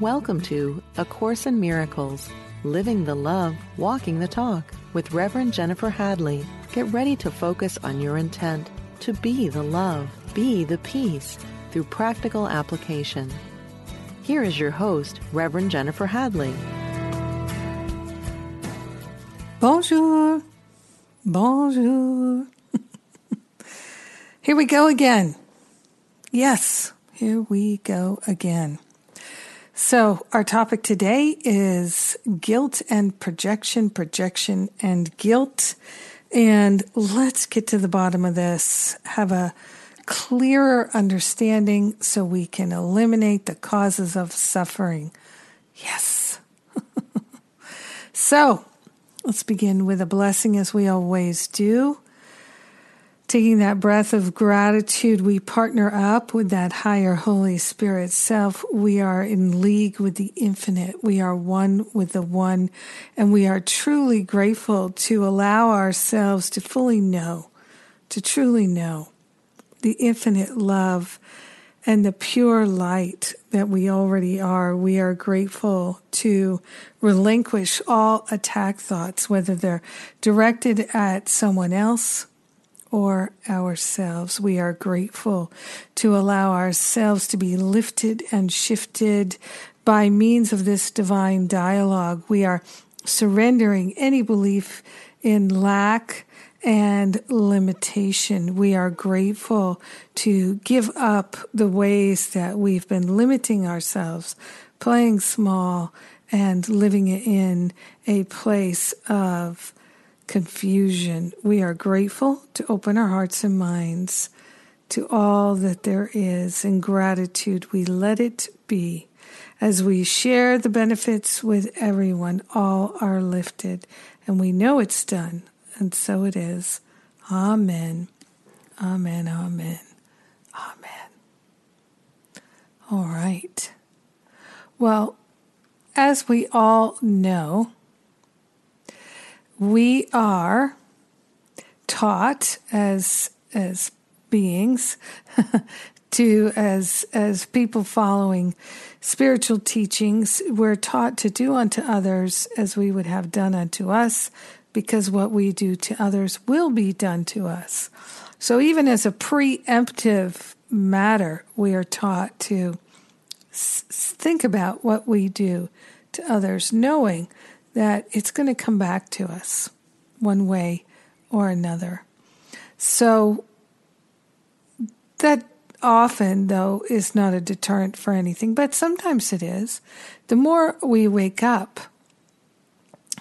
Welcome to A Course in Miracles Living the Love, Walking the Talk with Reverend Jennifer Hadley. Get ready to focus on your intent to be the love, be the peace through practical application. Here is your host, Reverend Jennifer Hadley. Bonjour. Bonjour. here we go again. Yes, here we go again. So, our topic today is guilt and projection, projection and guilt. And let's get to the bottom of this, have a clearer understanding so we can eliminate the causes of suffering. Yes. so, let's begin with a blessing as we always do. Taking that breath of gratitude, we partner up with that higher Holy Spirit self. We are in league with the infinite. We are one with the one. And we are truly grateful to allow ourselves to fully know, to truly know the infinite love and the pure light that we already are. We are grateful to relinquish all attack thoughts, whether they're directed at someone else or ourselves. We are grateful to allow ourselves to be lifted and shifted by means of this divine dialogue. We are surrendering any belief in lack and limitation. We are grateful to give up the ways that we've been limiting ourselves, playing small, and living in a place of confusion. We are grateful to open our hearts and minds to all that there is. In gratitude, we let it be. As we share the benefits with everyone, all are lifted, and we know it's done, and so it is. Amen. Amen. Amen. Amen. All right. Well, as we all know, we are taught as as beings to as as people following spiritual teachings. We're taught to do unto others as we would have done unto us because what we do to others will be done to us. So even as a preemptive matter we are taught to s- think about what we do to others knowing that it's going to come back to us one way or another. So, that often, though, is not a deterrent for anything, but sometimes it is. The more we wake up,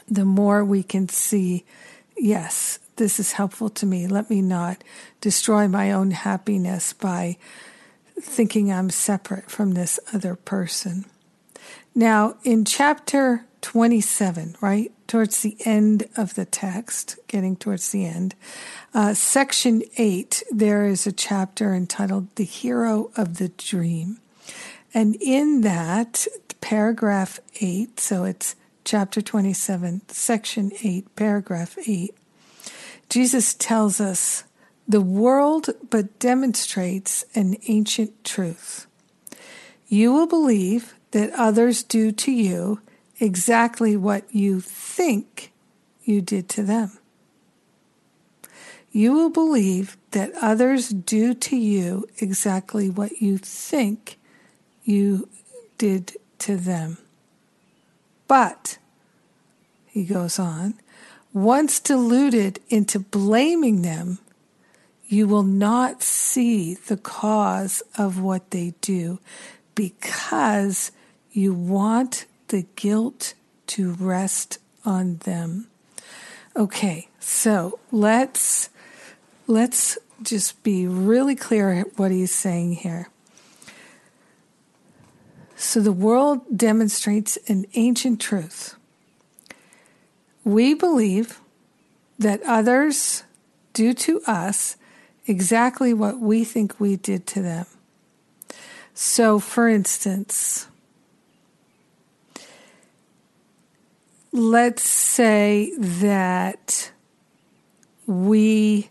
the more we can see, yes, this is helpful to me. Let me not destroy my own happiness by thinking I'm separate from this other person. Now, in chapter 27, right? Towards the end of the text, getting towards the end. Uh, section 8, there is a chapter entitled The Hero of the Dream. And in that, paragraph 8, so it's chapter 27, section 8, paragraph 8, Jesus tells us the world but demonstrates an ancient truth. You will believe that others do to you exactly what you think you did to them. You will believe that others do to you exactly what you think you did to them. But, he goes on, once deluded into blaming them, you will not see the cause of what they do because you want the guilt to rest on them. Okay, so let's let's just be really clear what he's saying here. So the world demonstrates an ancient truth. We believe that others do to us exactly what we think we did to them. So, for instance, let's say that we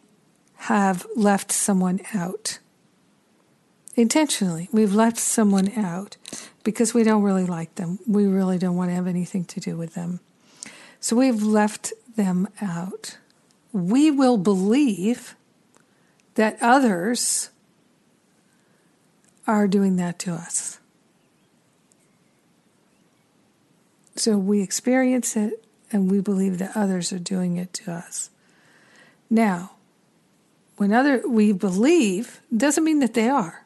have left someone out intentionally. We've left someone out because we don't really like them. We really don't want to have anything to do with them. So we've left them out. We will believe that others are doing that to us. So we experience it and we believe that others are doing it to us. Now, when other we believe doesn't mean that they are.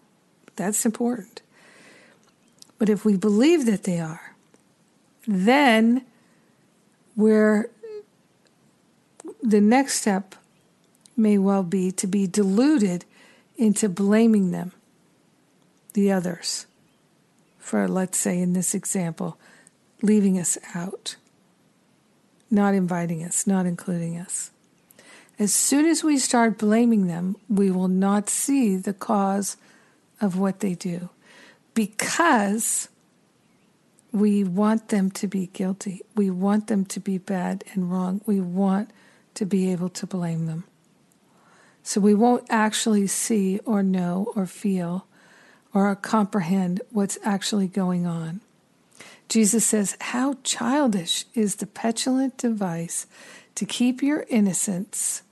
That's important. But if we believe that they are, then we're the next step may well be to be deluded into blaming them, the others, for, let's say, in this example, leaving us out, not inviting us, not including us. As soon as we start blaming them, we will not see the cause of what they do because we want them to be guilty. We want them to be bad and wrong. We want to be able to blame them. So we won't actually see or know or feel or comprehend what's actually going on. Jesus says, How childish is the petulant device to keep your innocence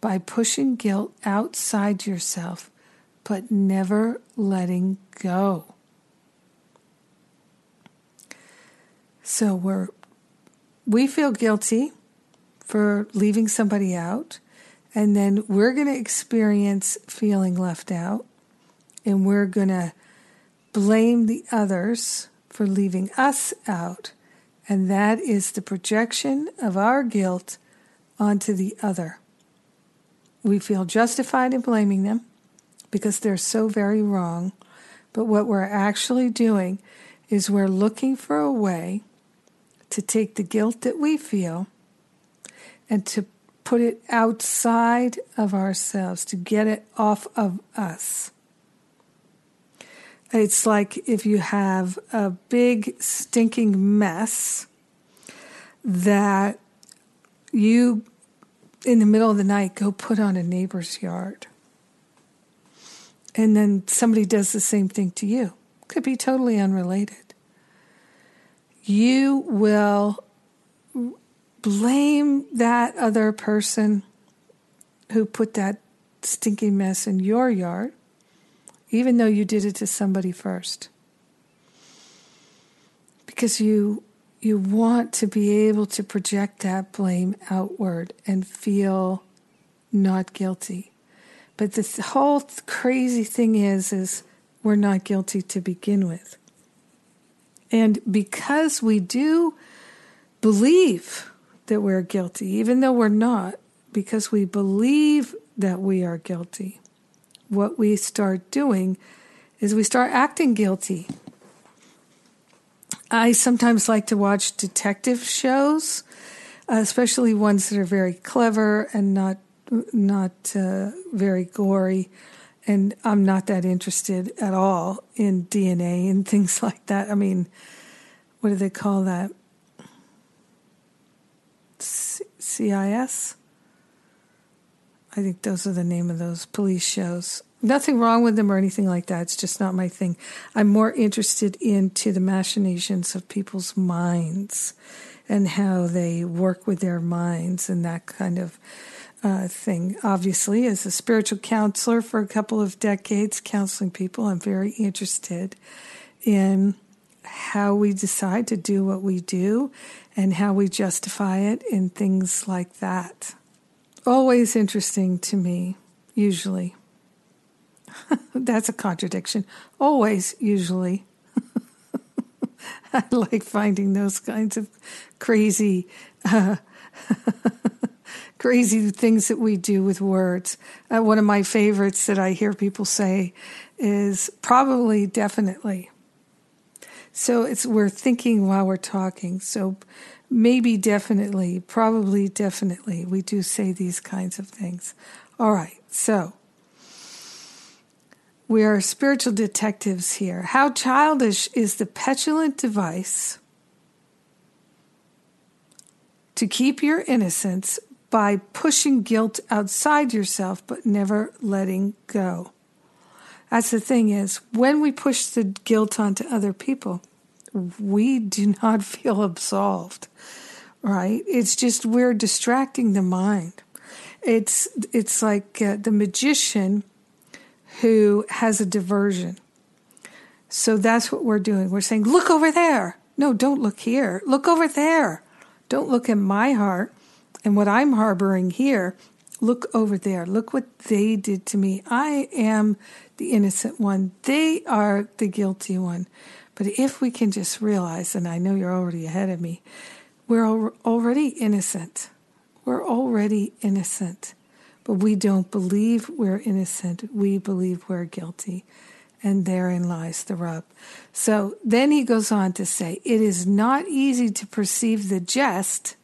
by pushing guilt outside yourself, but never letting go. So we're we feel guilty for leaving somebody out, and then we're going to experience feeling left out, and we're going to blame the others for leaving us out, and that is the projection of our guilt onto the other. We feel justified in blaming them because they're so very wrong, but what we're actually doing is we're looking for a way to take the guilt that we feel and to put it outside of ourselves, to get it off of us. It's like if you have a big stinking mess that you, in the middle of the night, go put on a neighbor's yard. And then somebody does the same thing to you. Could be totally unrelated. You will blame that other person who put that stinking mess in your yard even though you did it to somebody first. Because you you want to be able to project that blame outward and feel not guilty. But the whole crazy thing is is we're not guilty to begin with. And because we do believe that we're guilty, even though we're not, because we believe that we are guilty, what we start doing is we start acting guilty. I sometimes like to watch detective shows, especially ones that are very clever and not not uh, very gory. And I'm not that interested at all in DNA and things like that. I mean, what do they call that? C- CIS? I think those are the name of those police shows. Nothing wrong with them or anything like that. It's just not my thing. I'm more interested into the machinations of people's minds and how they work with their minds and that kind of uh, thing. Obviously, as a spiritual counselor for a couple of decades, counseling people, I'm very interested in how we decide to do what we do and how we justify it and things like that always interesting to me, usually. That's a contradiction. Always, usually. I like finding those kinds of crazy, uh, crazy things that we do with words. Uh, one of my favorites that I hear people say is probably, definitely. So it's we're thinking while we're talking. So maybe definitely, probably definitely, we do say these kinds of things. All right, so we are spiritual detectives here. How childish is the petulant device to keep your innocence by pushing guilt outside yourself but never letting go? That's the thing is, when we push the guilt onto other people, we do not feel absolved, right? It's just we're distracting the mind. It's it's like uh, the magician who has a diversion. So that's what we're doing. We're saying, look over there. No, don't look here. Look over there. Don't look at my heart and what I'm harboring here. Look over there. Look what they did to me. I am the innocent one. They are the guilty one. But if we can just realize, and I know you're already ahead of me, we're already innocent. We're already innocent. But we don't believe we're innocent. We believe we're guilty. And therein lies the rub. So then he goes on to say, It is not easy to perceive the jest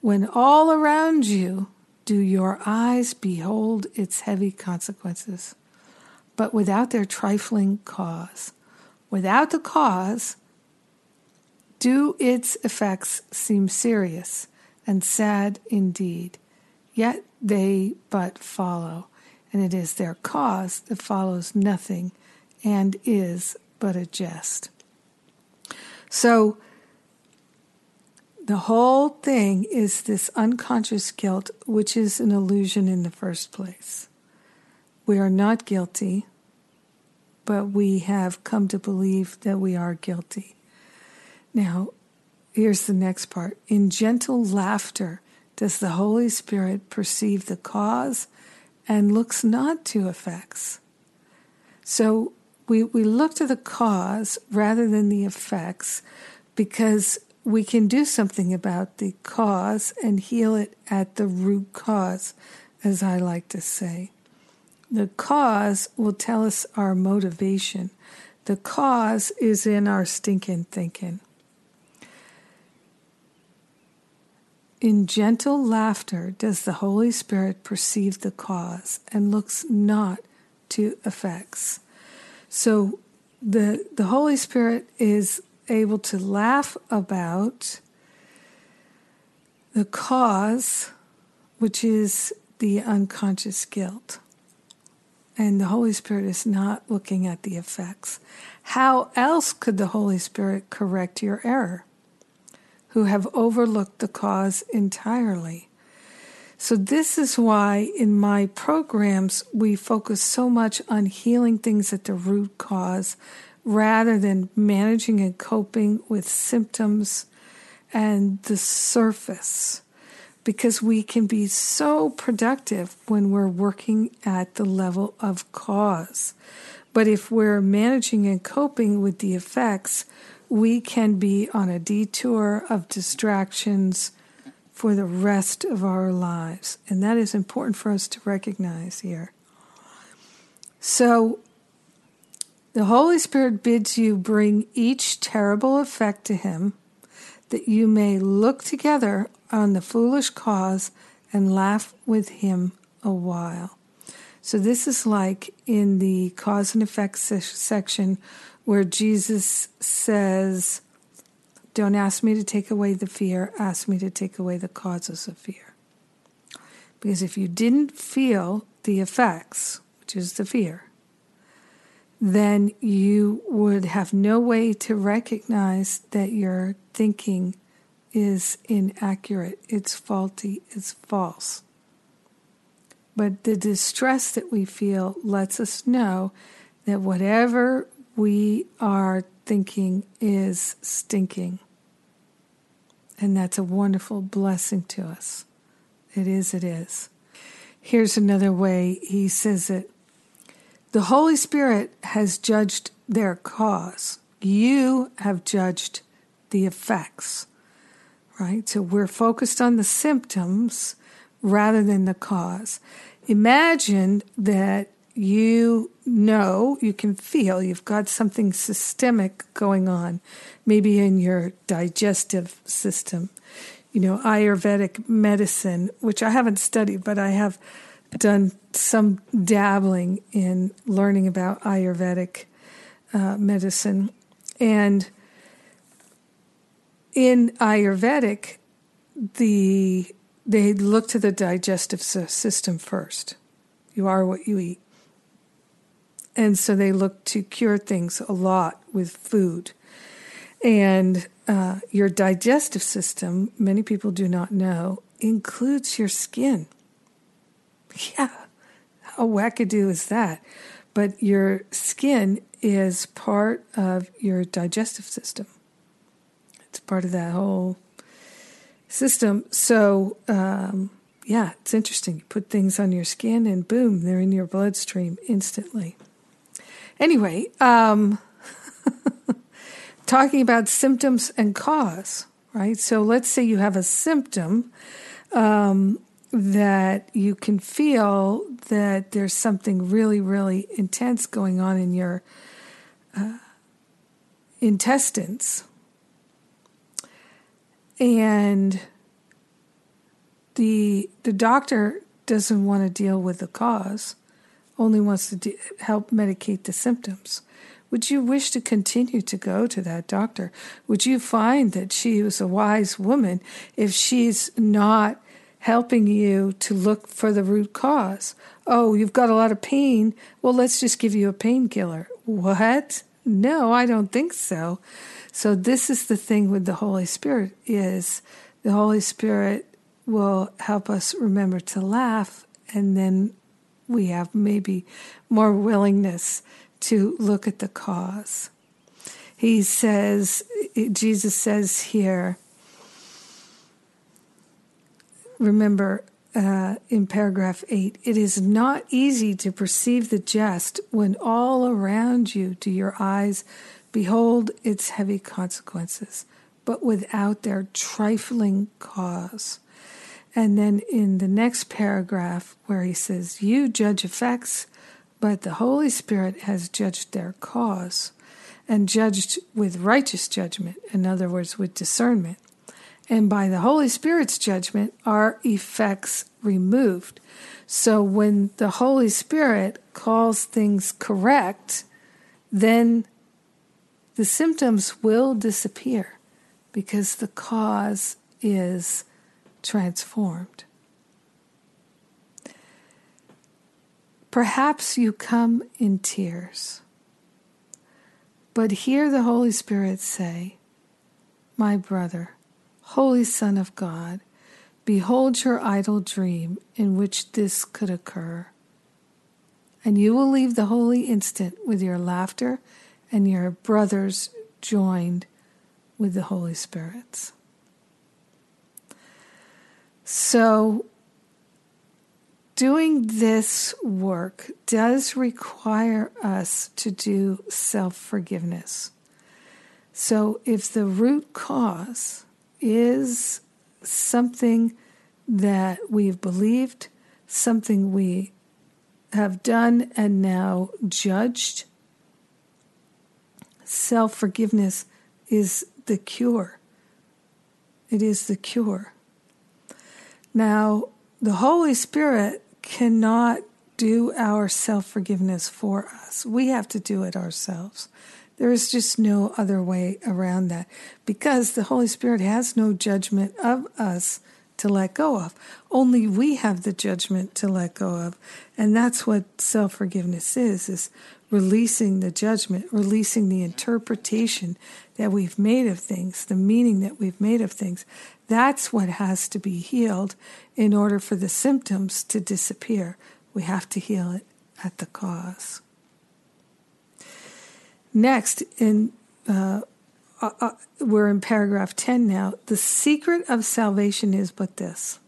when all around you do your eyes behold its heavy consequences, but without their trifling cause. Without the cause, do its effects seem serious and sad indeed, yet they but follow, and it is their cause that follows nothing and is but a jest. So, the whole thing is this unconscious guilt, which is an illusion in the first place. We are not guilty, but we have come to believe that we are guilty. Now, here's the next part. In gentle laughter does the Holy Spirit perceive the cause and looks not to effects. So we, we look to the cause rather than the effects because we can do something about the cause and heal it at the root cause, as I like to say. The cause will tell us our motivation. The cause is in our stinking thinking. In gentle laughter does the Holy Spirit perceive the cause and looks not to effects. So the the Holy Spirit is able to laugh about the cause, which is the unconscious guilt. And the Holy Spirit is not looking at the effects. How else could the Holy Spirit correct your error? Who have overlooked the cause entirely. So, this is why in my programs we focus so much on healing things at the root cause rather than managing and coping with symptoms and the surface. Because we can be so productive when we're working at the level of cause. But if we're managing and coping with the effects, we can be on a detour of distractions for the rest of our lives. And that is important for us to recognize here. So, the Holy Spirit bids you bring each terrible effect to Him, that you may look together on the foolish cause and laugh with Him a while. So, this is like in the cause and effect section where Jesus says, Don't ask me to take away the fear, ask me to take away the causes of fear. Because if you didn't feel the effects, which is the fear, then you would have no way to recognize that your thinking is inaccurate, it's faulty, it's false. But the distress that we feel lets us know that whatever we are thinking is stinking. And that's a wonderful blessing to us. It is, it is. Here's another way he says it the Holy Spirit has judged their cause. You have judged the effects, right? So we're focused on the symptoms rather than the cause. Imagine that you know, you can feel you've got something systemic going on, maybe in your digestive system. You know, Ayurvedic medicine, which I haven't studied, but I have done some dabbling in learning about Ayurvedic uh, medicine. And in Ayurvedic, the they look to the digestive system first. You are what you eat. And so they look to cure things a lot with food. And uh, your digestive system, many people do not know, includes your skin. Yeah, how wackadoo is that? But your skin is part of your digestive system. It's part of that whole system. So, um, yeah, it's interesting. You put things on your skin and boom, they're in your bloodstream instantly. Anyway, um, talking about symptoms and cause, right? So let's say you have a symptom um, that you can feel that there's something really, really intense going on in your uh, intestines. And the the doctor doesn't want to deal with the cause, only wants to de- help medicate the symptoms. Would you wish to continue to go to that doctor? Would you find that she was a wise woman if she's not helping you to look for the root cause? Oh, you've got a lot of pain. Well, let's just give you a painkiller. What? No, I don't think so. So this is the thing with the Holy Spirit is the Holy Spirit will help us remember to laugh, and then we have maybe more willingness to look at the cause. He says, Jesus says here, remember uh, in paragraph 8, it is not easy to perceive the jest when all around you do your eyes behold its heavy consequences, but without their trifling cause. And then in the next paragraph, where he says, You judge effects, but the Holy Spirit has judged their cause and judged with righteous judgment, in other words, with discernment. And by the Holy Spirit's judgment are effects removed. So when the Holy Spirit calls things correct, then the symptoms will disappear because the cause is transformed. Perhaps you come in tears, but hear the Holy Spirit say, My brother, Holy Son of God, behold your idle dream in which this could occur. And you will leave the holy instant with your laughter and your brothers joined with the Holy Spirits. So, doing this work does require us to do self forgiveness. So, if the root cause is something that we've believed, something we have done and now judged, self forgiveness is the cure. It is the cure. Now, the Holy Spirit cannot do our self forgiveness for us. We have to do it ourselves. There is just no other way around that because the Holy Spirit has no judgment of us to let go of. Only we have the judgment to let go of. And that's what self forgiveness is, is releasing the judgment, releasing the interpretation that we've made of things, the meaning that we've made of things. That's what has to be healed in order for the symptoms to disappear. We have to heal it at the cause. Next, in uh, uh, uh, we're in paragraph 10 now. The secret of salvation is but this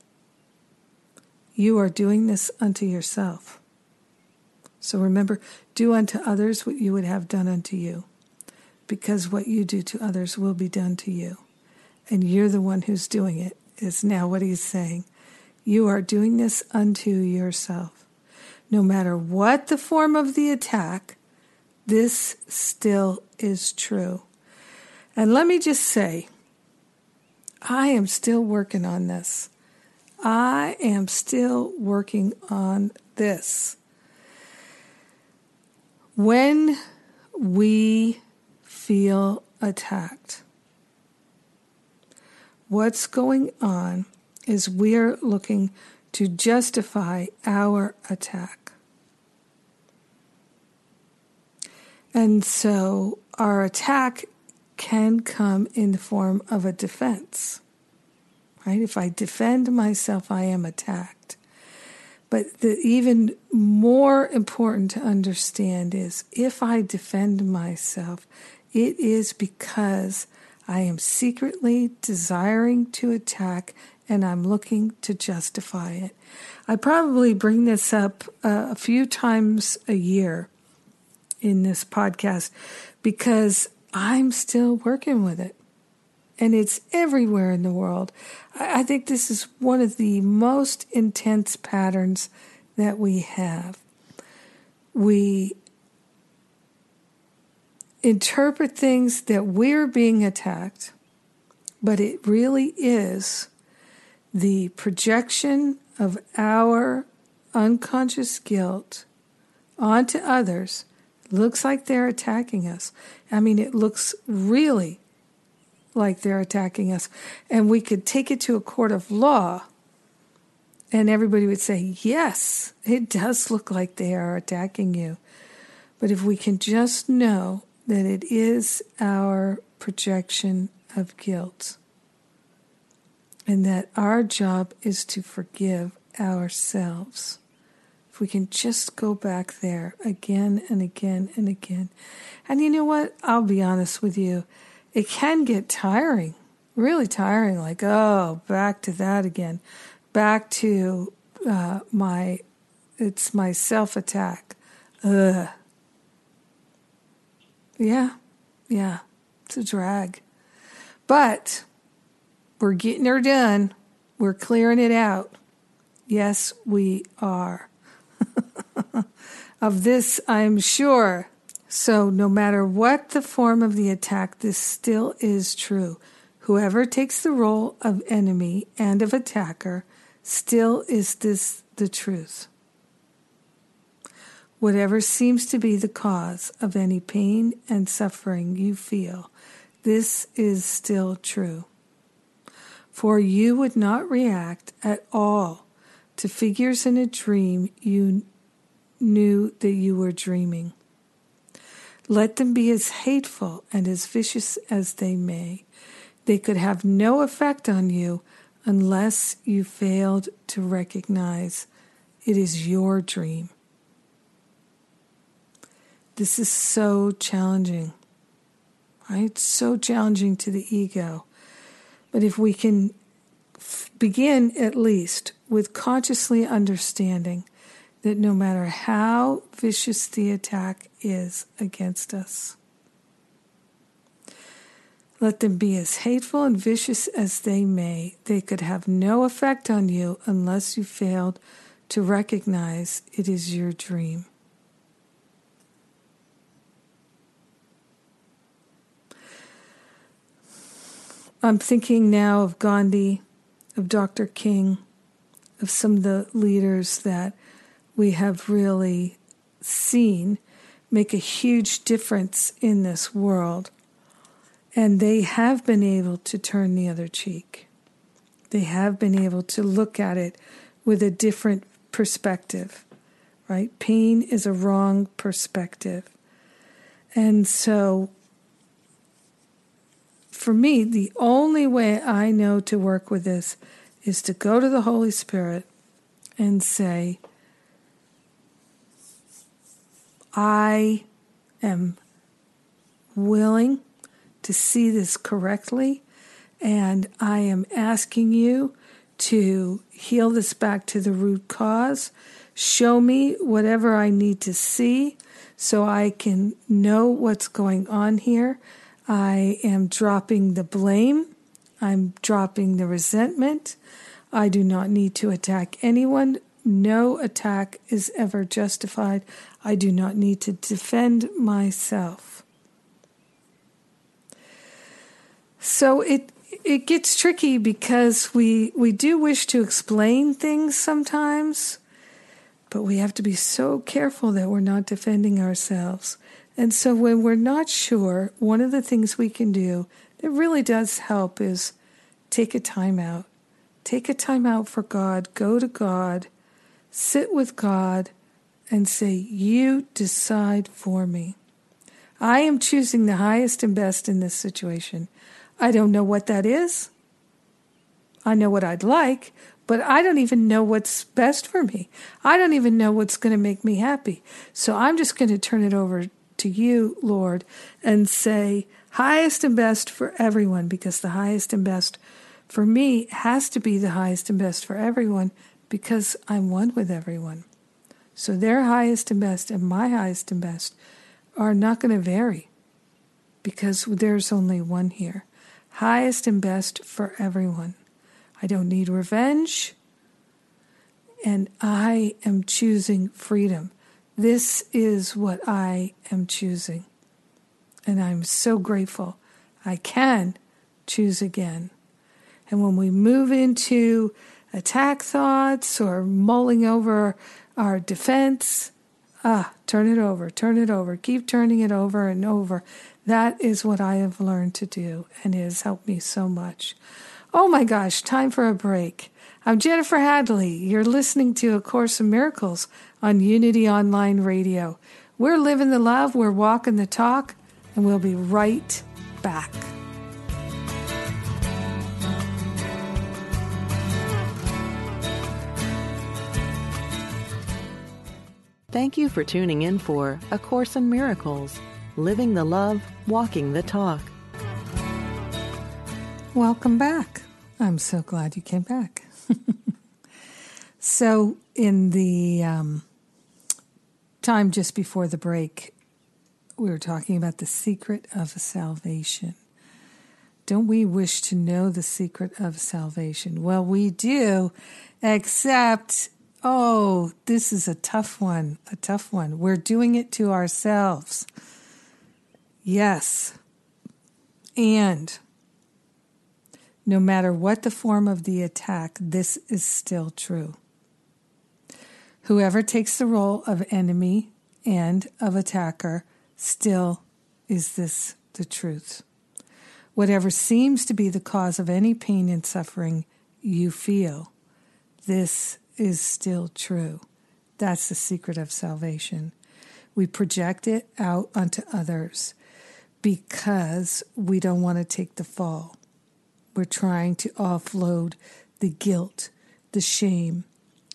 you are doing this unto yourself. So remember, do unto others what you would have done unto you, because what you do to others will be done to you and you're the one who's doing it, is now what he's saying. You are doing this unto yourself. No matter what the form of the attack, this still is true. And let me just say, I am still working on this. I am still working on this. When we feel attacked, what's going on is we're looking to justify our attack. And so our attack can come in the form of a defense. Right? If I defend myself, I am attacked. But the even more important to understand is if I defend myself, it is because I am secretly desiring to attack and I'm looking to justify it. I probably bring this up uh, a few times a year in this podcast because I'm still working with it. And it's everywhere in the world. I think this is one of the most intense patterns that we have. We interpret things that we're being attacked, but it really is the projection of our unconscious guilt onto others looks like they're attacking us. I mean, it looks really like they're attacking us. And we could take it to a court of law, and everybody would say, yes, it does look like they are attacking you. But if we can just know that it is our projection of guilt, and that our job is to forgive ourselves. If we can just go back there again and again and again. And you know what? I'll be honest with you. It can get tiring, really tiring. Like, oh, back to that again. Back to uh, my, it's my self attack. Ugh. Yeah, yeah, it's a drag. But we're getting her done. We're clearing it out. Yes, we are. Of this, I'm sure. So, no matter what the form of the attack, this still is true. Whoever takes the role of enemy and of attacker, still is this the truth. Whatever seems to be the cause of any pain and suffering you feel, this is still true. For you would not react at all to figures in a dream you knew that you were dreaming. Let them be as hateful and as vicious as they may. They could have no effect on you unless you failed to recognize it is your dream. This is so challenging, right? So challenging to the ego. But if we can begin at least with consciously understanding that no matter how vicious the attack is against us, let them be as hateful and vicious as they may, they could have no effect on you unless you failed to recognize it is your dream. I'm thinking now of Gandhi, of Dr. King, of some of the leaders that we have really seen make a huge difference in this world. And they have been able to turn the other cheek. They have been able to look at it with a different perspective, right? Pain is a wrong perspective. And so, for me, the only way I know to work with this is to go to the Holy Spirit and say, I am willing to see this correctly, and I am asking you to heal this back to the root cause. Show me whatever I need to see so I can know what's going on here. I am dropping the blame. I'm dropping the resentment. I do not need to attack anyone. No attack is ever justified. I do not need to defend myself. So it it gets tricky because we we do wish to explain things sometimes, but we have to be so careful that we're not defending ourselves. And so when we're not sure, one of the things we can do that really does help is take a time out Take a time out for God, go to God, sit with God, and say, You decide for me. I am choosing the highest and best in this situation. I don't know what that is. I know what I'd like, but I don't even know what's best for me. I don't even know what's going to make me happy. So I'm just going to turn it over to you, Lord, and say, highest and best for everyone, because the highest and best for me has to be the highest and best for everyone because I'm one with everyone. So their highest and best and my highest and best are not going to vary because there's only one here. Highest and best for everyone. I don't need revenge. And I am choosing freedom. This is what I am choosing. And I'm so grateful I can choose again. And when we move into attack thoughts or mulling over our defense, ah, turn it over, turn it over, keep turning it over and over. That is what I have learned to do, and it has helped me so much. Oh my gosh, time for a break. I'm Jennifer Hadley. You're listening to A Course in Miracles on Unity Online Radio. We're living the love, we're walking the talk, and we'll be right back. Thank you for tuning in for A Course in Miracles Living the Love, Walking the Talk. Welcome back. I'm so glad you came back. so, in the um, time just before the break, we were talking about the secret of salvation. Don't we wish to know the secret of salvation? Well, we do, except Oh, this is a tough one, a tough one. We're doing it to ourselves. Yes. And no matter what the form of the attack, this is still true. Whoever takes the role of enemy and of attacker still is this the truth. Whatever seems to be the cause of any pain and suffering you feel, this is still true. That's the secret of salvation. We project it out onto others because we don't want to take the fall. We're trying to offload the guilt, the shame,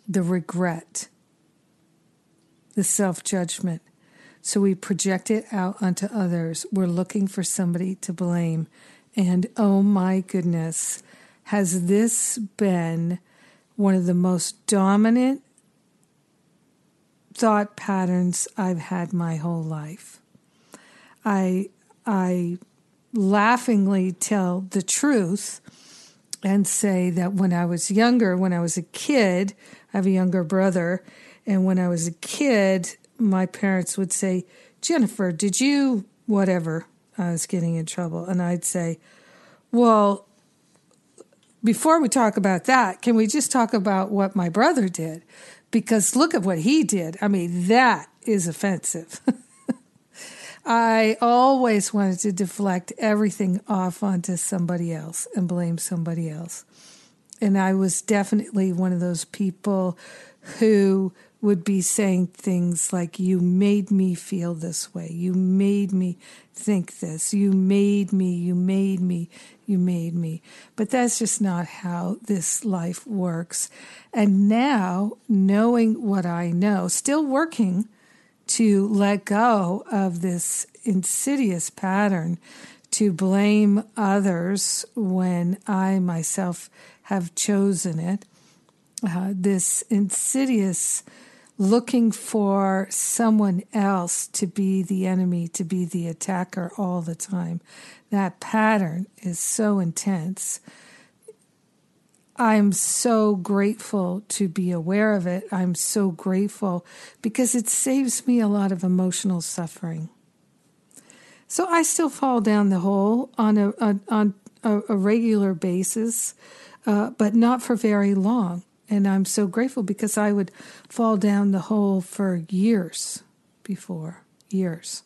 the regret, the self judgment. So we project it out onto others. We're looking for somebody to blame. And oh my goodness, has this been one of the most dominant thought patterns I've had my whole life. I I laughingly tell the truth and say that when I was younger, when I was a kid, I have a younger brother, and when I was a kid, my parents would say, "Jennifer, did you whatever?" I was getting in trouble, and I'd say, "Well, before we talk about that, can we just talk about what my brother did? Because look at what he did. I mean, that is offensive. I always wanted to deflect everything off onto somebody else and blame somebody else. And I was definitely one of those people who would be saying things like, You made me feel this way. You made me think this. You made me. You made me you made me. But that's just not how this life works. And now, knowing what I know, still working to let go of this insidious pattern to blame others when I myself have chosen it. Uh, this insidious looking for someone else to be the enemy, to be the attacker all the time. That pattern is so intense. I'm so grateful to be aware of it. I'm so grateful because it saves me a lot of emotional suffering. So I still fall down the hole on a, a on a, a, regular basis, uh, but not for very long. And I'm so grateful because I would fall down the hole for years before, years.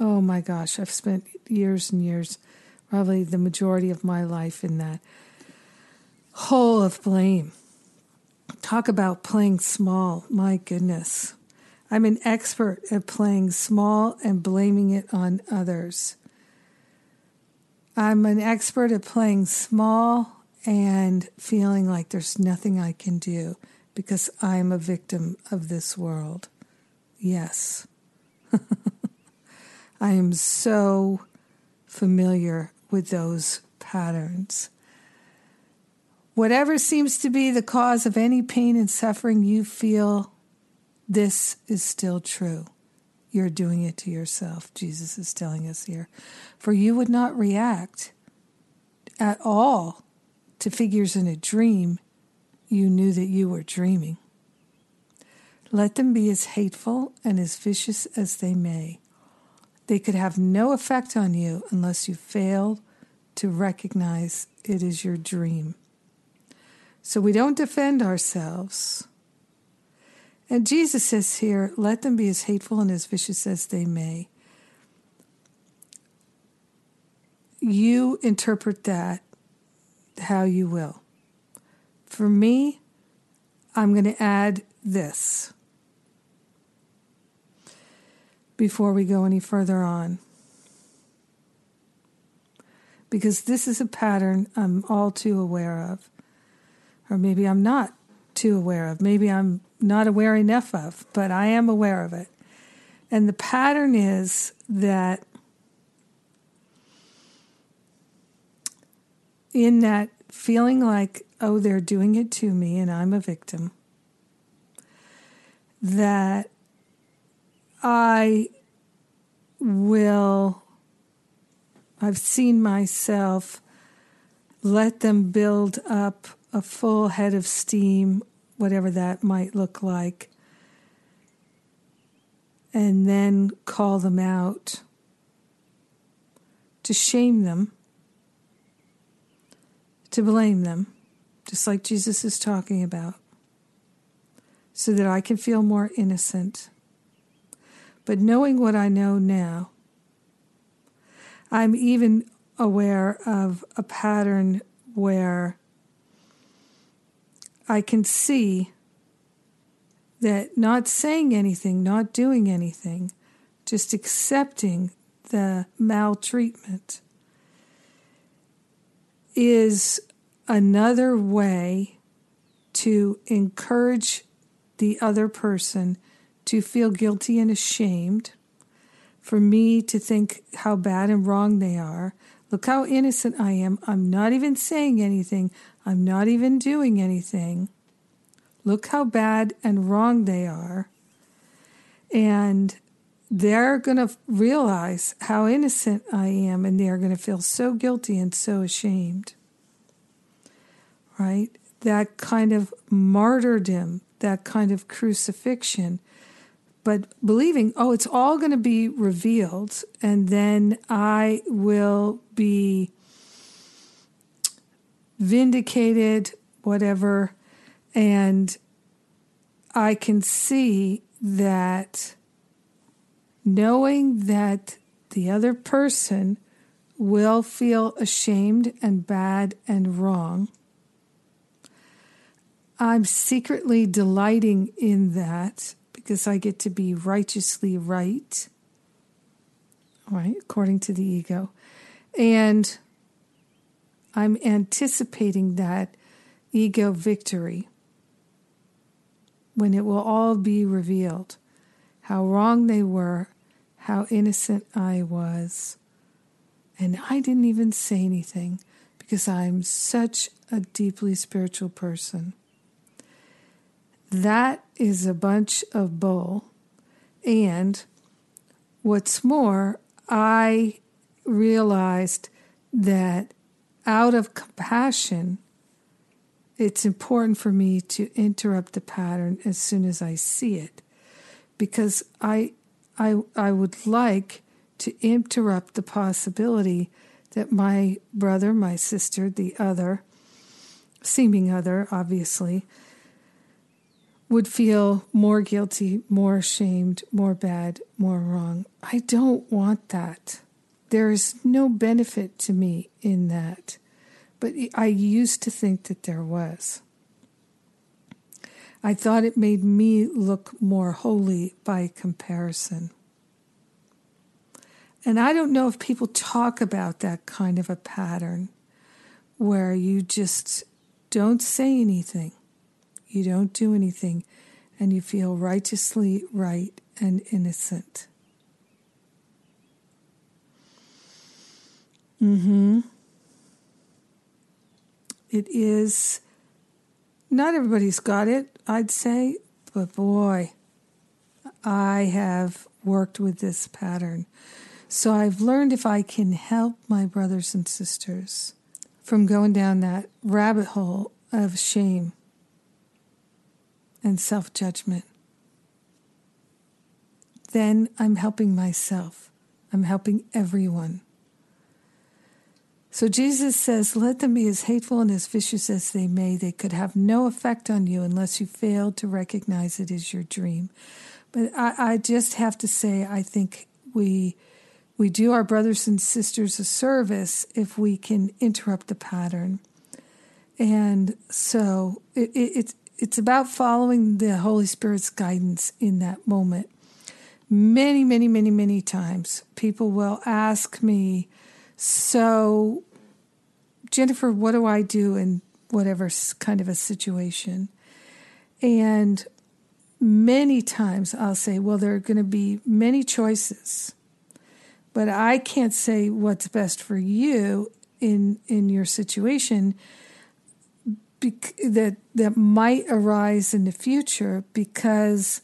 Oh my gosh, I've spent years and years, probably the majority of my life in that hole of blame. Talk about playing small. My goodness. I'm an expert at playing small and blaming it on others. I'm an expert at playing small and feeling like there's nothing I can do because I'm a victim of this world. Yes. I am so familiar with those patterns. Whatever seems to be the cause of any pain and suffering you feel, this is still true. You're doing it to yourself, Jesus is telling us here. For you would not react at all to figures in a dream. You knew that you were dreaming. Let them be as hateful and as vicious as they may. They could have no effect on you unless you fail to recognize it is your dream. So we don't defend ourselves. And Jesus says here, let them be as hateful and as vicious as they may. You interpret that how you will. For me, I'm going to add this before we go any further on. Because this is a pattern I'm all too aware of. Or maybe I'm not too aware of. Maybe I'm not aware enough of, but I am aware of it. And the pattern is that in that feeling like, oh, they're doing it to me and I'm a victim, that I will, I've seen myself let them build up a full head of steam, whatever that might look like, and then call them out to shame them, to blame them, just like Jesus is talking about, so that I can feel more innocent. But knowing what I know now, I'm even aware of a pattern where I can see that not saying anything, not doing anything, just accepting the maltreatment is another way to encourage the other person to feel guilty and ashamed, for me to think how bad and wrong they are. Look how innocent I am. I'm not even saying anything, I'm not even doing anything. Look how bad and wrong they are. And they're going to realize how innocent I am, and they're going to feel so guilty and so ashamed. Right? That kind of martyrdom, that kind of crucifixion but believing, oh, it's all going to be revealed, and then I will be vindicated, whatever, and I can see that knowing that the other person will feel ashamed and bad and wrong. I'm secretly delighting in that because I get to be righteously right, right, according to the ego. And I'm anticipating that ego victory when it will all be revealed how wrong they were, how innocent I was. And I didn't even say anything because I'm such a deeply spiritual person. That is a bunch of bull. And what's more, I realized that out of compassion, it's important for me to interrupt the pattern as soon as I see it because I, I, I would like to interrupt the possibility that my brother, my sister, the other, seeming other, obviously, would feel more guilty, more ashamed, more bad, more wrong. I don't want that. There is no benefit to me in that. But I used to think that there was. I thought it made me look more holy by comparison. And I don't know if people talk about that kind of a pattern where you just don't say anything, you don't do anything, and you feel righteously right and innocent. Mm-hmm. It is not everybody's got it, I'd say, but boy, I have worked with this pattern. So I've learned if I can help my brothers and sisters from going down that rabbit hole of shame and self judgment, then I'm helping myself. I'm helping everyone. So Jesus says, Let them be as hateful and as vicious as they may, they could have no effect on you unless you failed to recognize it as your dream. But I, I just have to say, I think we we do our brothers and sisters a service if we can interrupt the pattern. And so it, it, it's about following the Holy Spirit's guidance in that moment. Many, many, many, many times people will ask me, so, Jennifer, what do I do in whatever kind of a situation? And many times I'll say, well, there are going to be many choices, but I can't say what's best for you in in your situation bec- that that might arise in the future because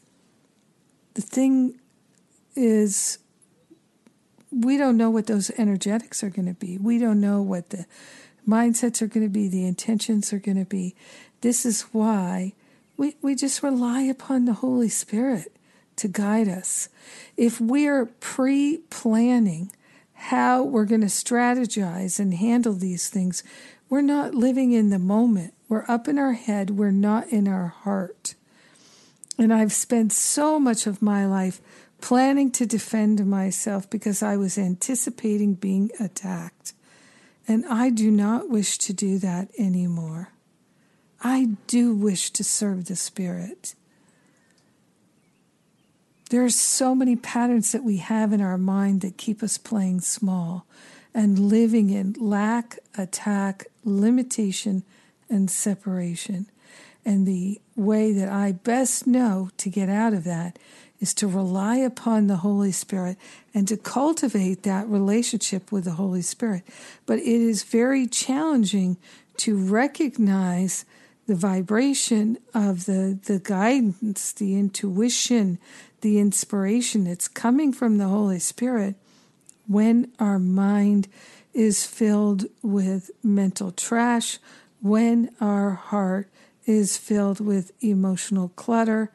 the thing is we don't know what those energetics are going to be. We don't know what the mindsets are going to be, the intentions are going to be. This is why we, we just rely upon the Holy Spirit to guide us. If we're pre planning how we're going to strategize and handle these things, we're not living in the moment. We're up in our head, we're not in our heart. And I've spent so much of my life planning to defend myself because I was anticipating being attacked. And I do not wish to do that anymore. I do wish to serve the Spirit. There are so many patterns that we have in our mind that keep us playing small and living in lack, attack, limitation, and separation. And the way that I best know to get out of that is to rely upon the Holy Spirit and to cultivate that relationship with the Holy Spirit. But it is very challenging to recognize the vibration of the, the guidance, the intuition, the inspiration that's coming from the Holy Spirit when our mind is filled with mental trash, when our heart is filled with emotional clutter,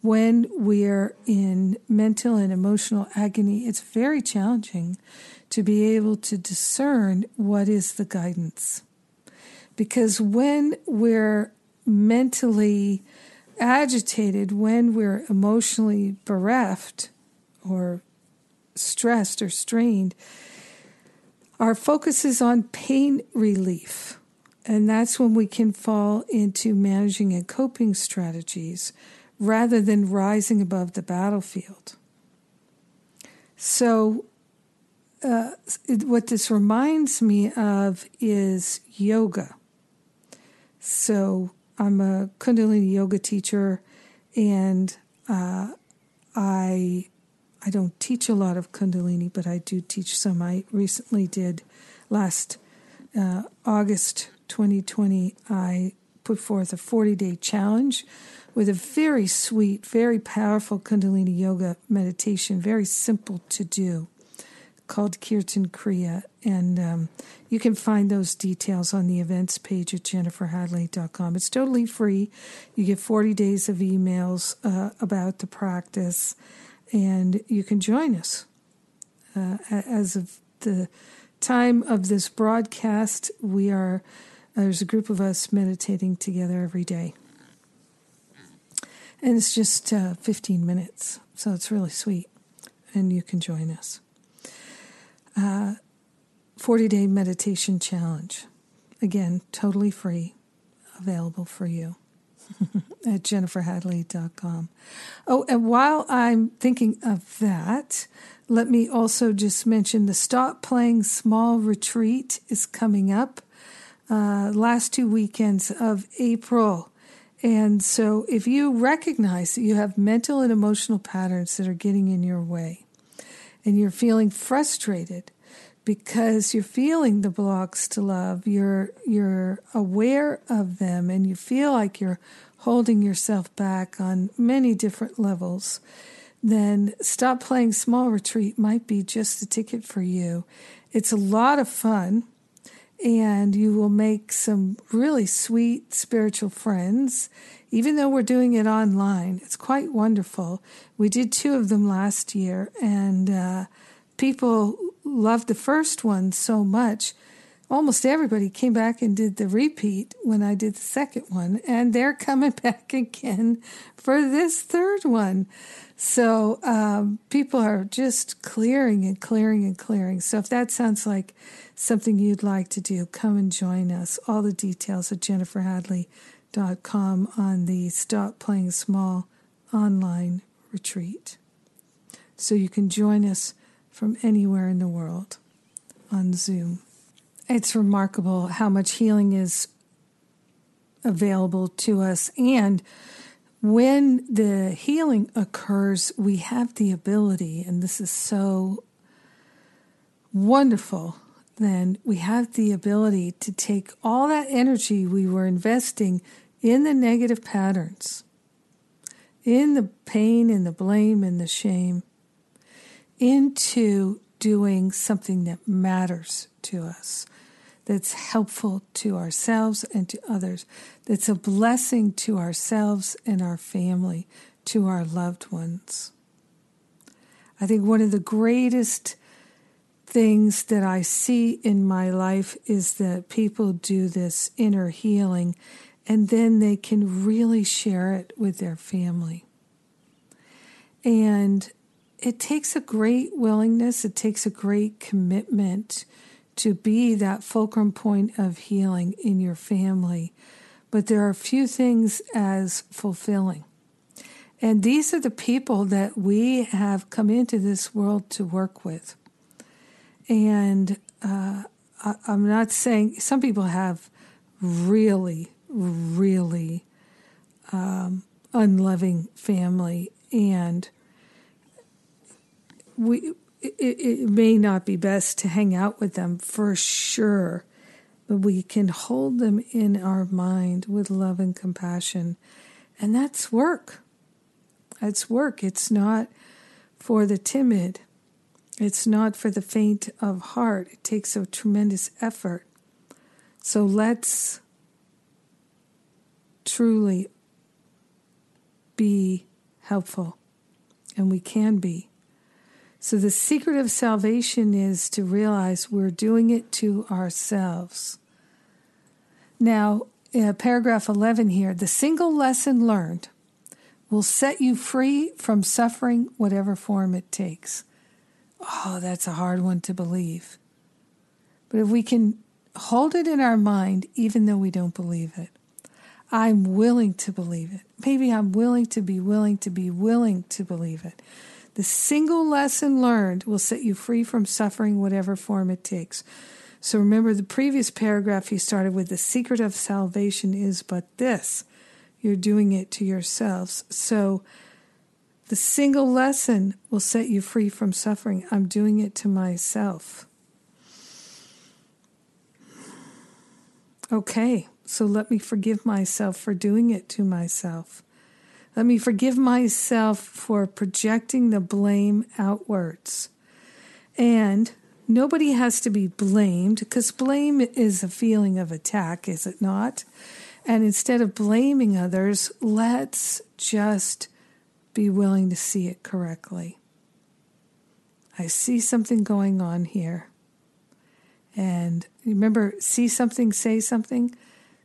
when we're in mental and emotional agony, it's very challenging to be able to discern what is the guidance. Because when we're mentally agitated, when we're emotionally bereft or stressed or strained, our focus is on pain relief. And that's when we can fall into managing and coping strategies rather than rising above the battlefield. So, uh, what this reminds me of is yoga. So, I'm a Kundalini yoga teacher, and uh, I I don't teach a lot of Kundalini, but I do teach some. I recently did last uh, August 2020. I put forth a 40 day challenge with a very sweet, very powerful Kundalini yoga meditation, very simple to do, called Kirtan Kriya. And um, you can find those details on the events page at jenniferhadley.com. It's totally free. You get 40 days of emails uh, about the practice, and you can join us. Uh, as of the time of this broadcast, we are there's a group of us meditating together every day. And it's just uh, 15 minutes, so it's really sweet. And you can join us. Uh, 40 day meditation challenge. Again, totally free, available for you. at jenniferhadley.com. Oh, and while I'm thinking of that, let me also just mention the Stop Playing Small retreat is coming up uh, last two weekends of April. And so, if you recognize that you have mental and emotional patterns that are getting in your way, and you're feeling frustrated because you're feeling the blocks to love, you're you're aware of them, and you feel like you're holding yourself back on many different levels, then Stop Playing Small Retreat might be just the ticket for you. It's a lot of fun and you will make some really sweet spiritual friends. Even though we're doing it online, it's quite wonderful. We did two of them last year, and uh, people loved the first one so much. Almost everybody came back and did the repeat when I did the second one, and they're coming back again for this third one. So um, people are just clearing and clearing and clearing. So if that sounds like something you'd like to do, come and join us. All the details at jenniferhadley.com on the Stop Playing Small online retreat. So you can join us from anywhere in the world on Zoom. It's remarkable how much healing is available to us and when the healing occurs, we have the ability, and this is so wonderful, then we have the ability to take all that energy we were investing in the negative patterns, in the pain and the blame and the shame, into doing something that matters to us that's helpful to ourselves and to others, that's a blessing to ourselves and our family, to our loved ones. I think one of the greatest things that I see in my life is that people do this inner healing and then they can really share it with their family. And it takes a great willingness, it takes a great commitment to be that fulcrum point of healing in your family. But there are few things as fulfilling. And these are the people that we have come into this world to work with. And uh, I, I'm not saying some people have really, really um, unloving family, and we it, it may not be best to hang out with them for sure, but we can hold them in our mind with love and compassion. And that's work. That's work. It's not for the timid, it's not for the faint of heart. It takes a tremendous effort. So let's truly be helpful, and we can be. So, the secret of salvation is to realize we're doing it to ourselves. Now, paragraph 11 here the single lesson learned will set you free from suffering, whatever form it takes. Oh, that's a hard one to believe. But if we can hold it in our mind, even though we don't believe it, I'm willing to believe it. Maybe I'm willing to be willing to be willing to believe it. The single lesson learned will set you free from suffering, whatever form it takes. So remember the previous paragraph you started with the secret of salvation is but this you're doing it to yourselves. So the single lesson will set you free from suffering. I'm doing it to myself. Okay, so let me forgive myself for doing it to myself. Let me forgive myself for projecting the blame outwards. And nobody has to be blamed because blame is a feeling of attack, is it not? And instead of blaming others, let's just be willing to see it correctly. I see something going on here. And remember, see something, say something.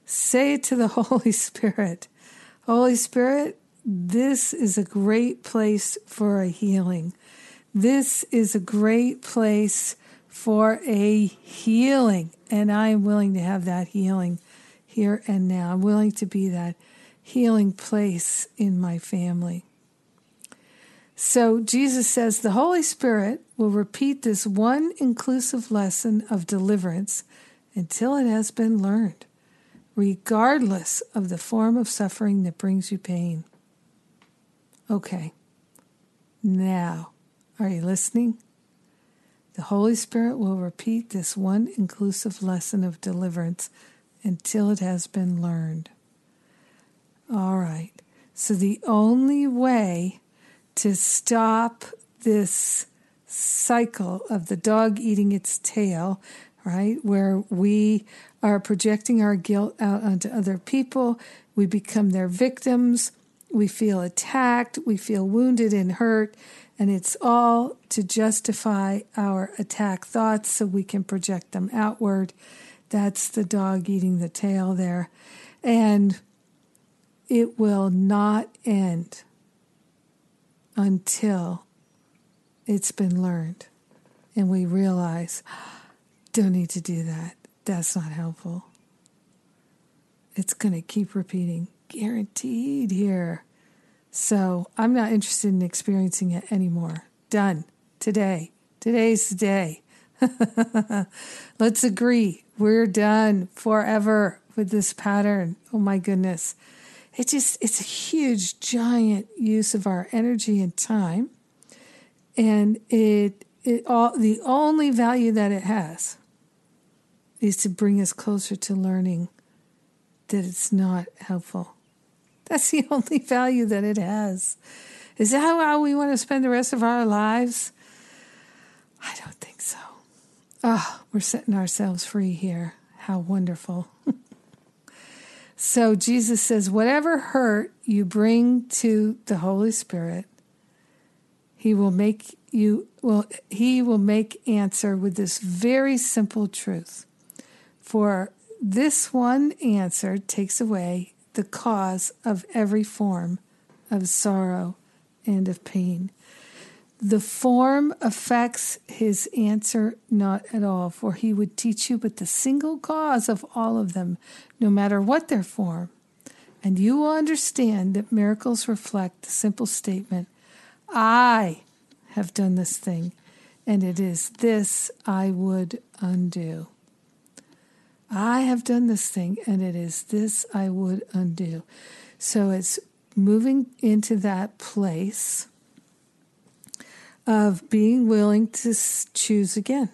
Say it to the Holy Spirit. Holy Spirit, this is a great place for a healing. This is a great place for a healing. And I am willing to have that healing here and now. I'm willing to be that healing place in my family. So Jesus says the Holy Spirit will repeat this one inclusive lesson of deliverance until it has been learned, regardless of the form of suffering that brings you pain. Okay, now, are you listening? The Holy Spirit will repeat this one inclusive lesson of deliverance until it has been learned. All right. So the only way to stop this cycle of the dog eating its tail, right, where we are projecting our guilt out onto other people, we become their victims, we feel attacked, we feel wounded and hurt, and it's all to justify our attack thoughts so we can project them outward. That's the dog eating the tail there. And it will not end until it's been learned and we realize, don't need to do that. That's not helpful. It's going to keep repeating, guaranteed here. So I'm not interested in experiencing it anymore. Done. Today. Today's the day. Let's agree. We're done forever with this pattern. Oh my goodness. It just it's a huge giant use of our energy and time. And it it all the only value that it has is to bring us closer to learning that it's not helpful. That's the only value that it has. Is that how we want to spend the rest of our lives? I don't think so. Oh, we're setting ourselves free here. How wonderful. so Jesus says, whatever hurt you bring to the Holy Spirit, he will make you well he will make answer with this very simple truth. For this one answer takes away the cause of every form of sorrow and of pain. The form affects his answer not at all, for he would teach you but the single cause of all of them, no matter what their form. And you will understand that miracles reflect the simple statement I have done this thing, and it is this I would undo. I have done this thing, and it is this I would undo. So it's moving into that place of being willing to choose again.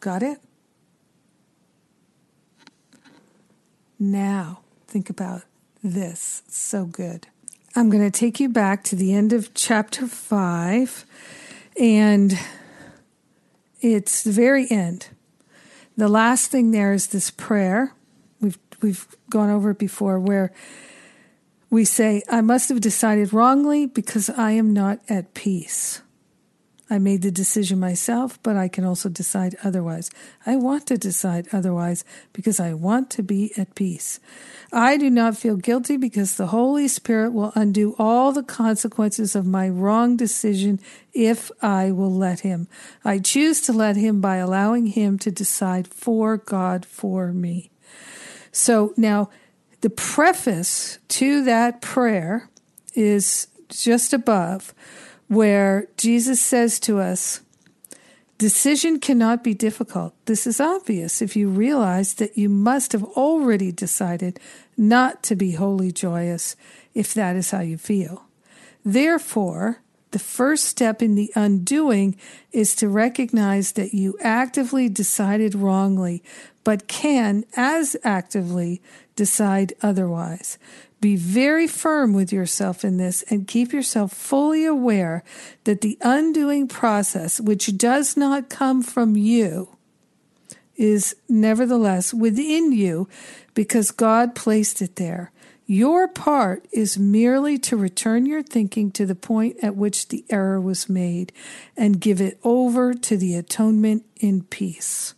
Got it? Now, think about this. so good. I'm going to take you back to the end of chapter 5, and it's the very end. The last thing there is this prayer. We've, we've gone over it before, where we say, I must have decided wrongly because I am not at peace. I made the decision myself, but I can also decide otherwise. I want to decide otherwise because I want to be at peace. I do not feel guilty because the Holy Spirit will undo all the consequences of my wrong decision if I will let Him. I choose to let Him by allowing Him to decide for God for me. So now, the preface to that prayer is just above, where Jesus says to us, Decision cannot be difficult. This is obvious if you realize that you must have already decided not to be wholly joyous if that is how you feel. Therefore, the first step in the undoing is to recognize that you actively decided wrongly, but can as actively decide otherwise. Be very firm with yourself in this and keep yourself fully aware that the undoing process, which does not come from you, is nevertheless within you because God placed it there. Your part is merely to return your thinking to the point at which the error was made and give it over to the atonement in peace.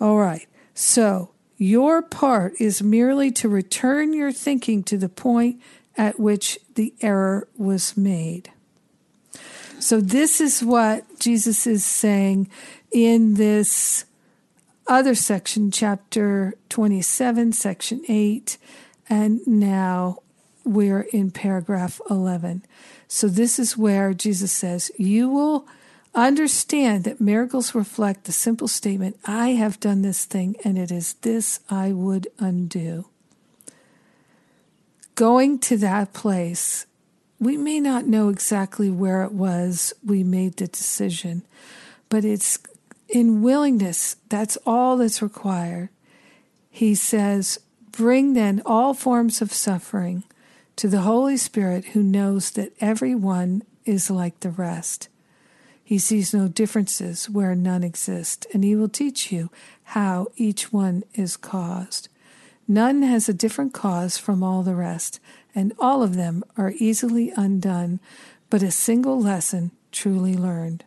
All right, so your part is merely to return your thinking to the point at which the error was made. So, this is what Jesus is saying in this other section, chapter 27, section 8, And now we're in paragraph 11. So this is where Jesus says, You will understand that miracles reflect the simple statement, I have done this thing, and it is this I would undo. Going to that place, we may not know exactly where it was we made the decision, but it's in willingness, that's all that's required. He says, Bring then all forms of suffering to the Holy Spirit who knows that everyone is like the rest. He sees no differences where none exist, and he will teach you how each one is caused. None has a different cause from all the rest, and all of them are easily undone, but a single lesson truly learned.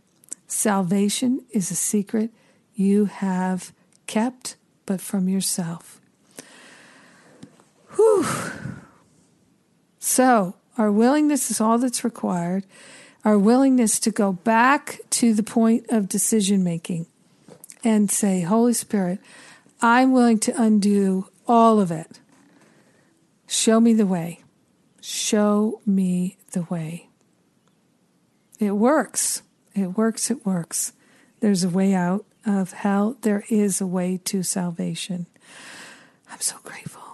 Salvation is a secret you have kept, but from yourself. Whew. So, our willingness is all that's required. Our willingness to go back to the point of decision making and say, Holy Spirit, I'm willing to undo all of it. Show me the way. Show me the way. It works. It works. It works. There's a way out of hell. There is a way to salvation. I'm so grateful.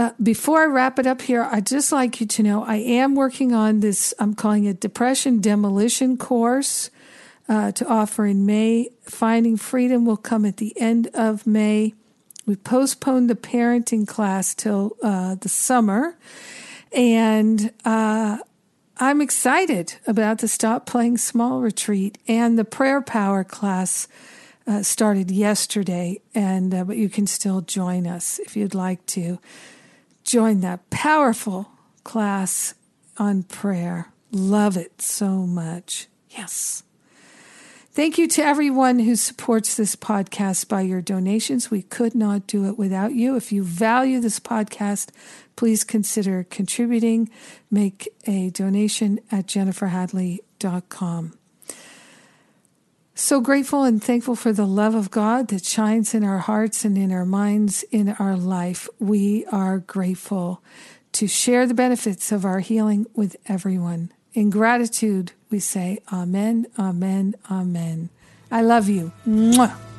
Uh, before I wrap it up here, I'd just like you to know I am working on this, I'm calling it Depression Demolition Course uh, to offer in May. Finding Freedom will come at the end of May. We postponed the parenting class till uh, the summer. And uh, I'm excited about the Stop Playing Small retreat and the Prayer Power class. Uh, started yesterday, and but you can still join us if you'd like to join that powerful class on prayer. Love it so much. Yes. Thank you to everyone who supports this podcast by your donations. We could not do it without you. If you value this podcast, please consider contributing. Make a donation at jenniferhadley.com. So grateful and thankful for the love of God that shines in our hearts and in our minds, in our life. We are grateful to share the benefits of our healing with everyone. In gratitude, we say, Amen, Amen, Amen. I love you. Mwah.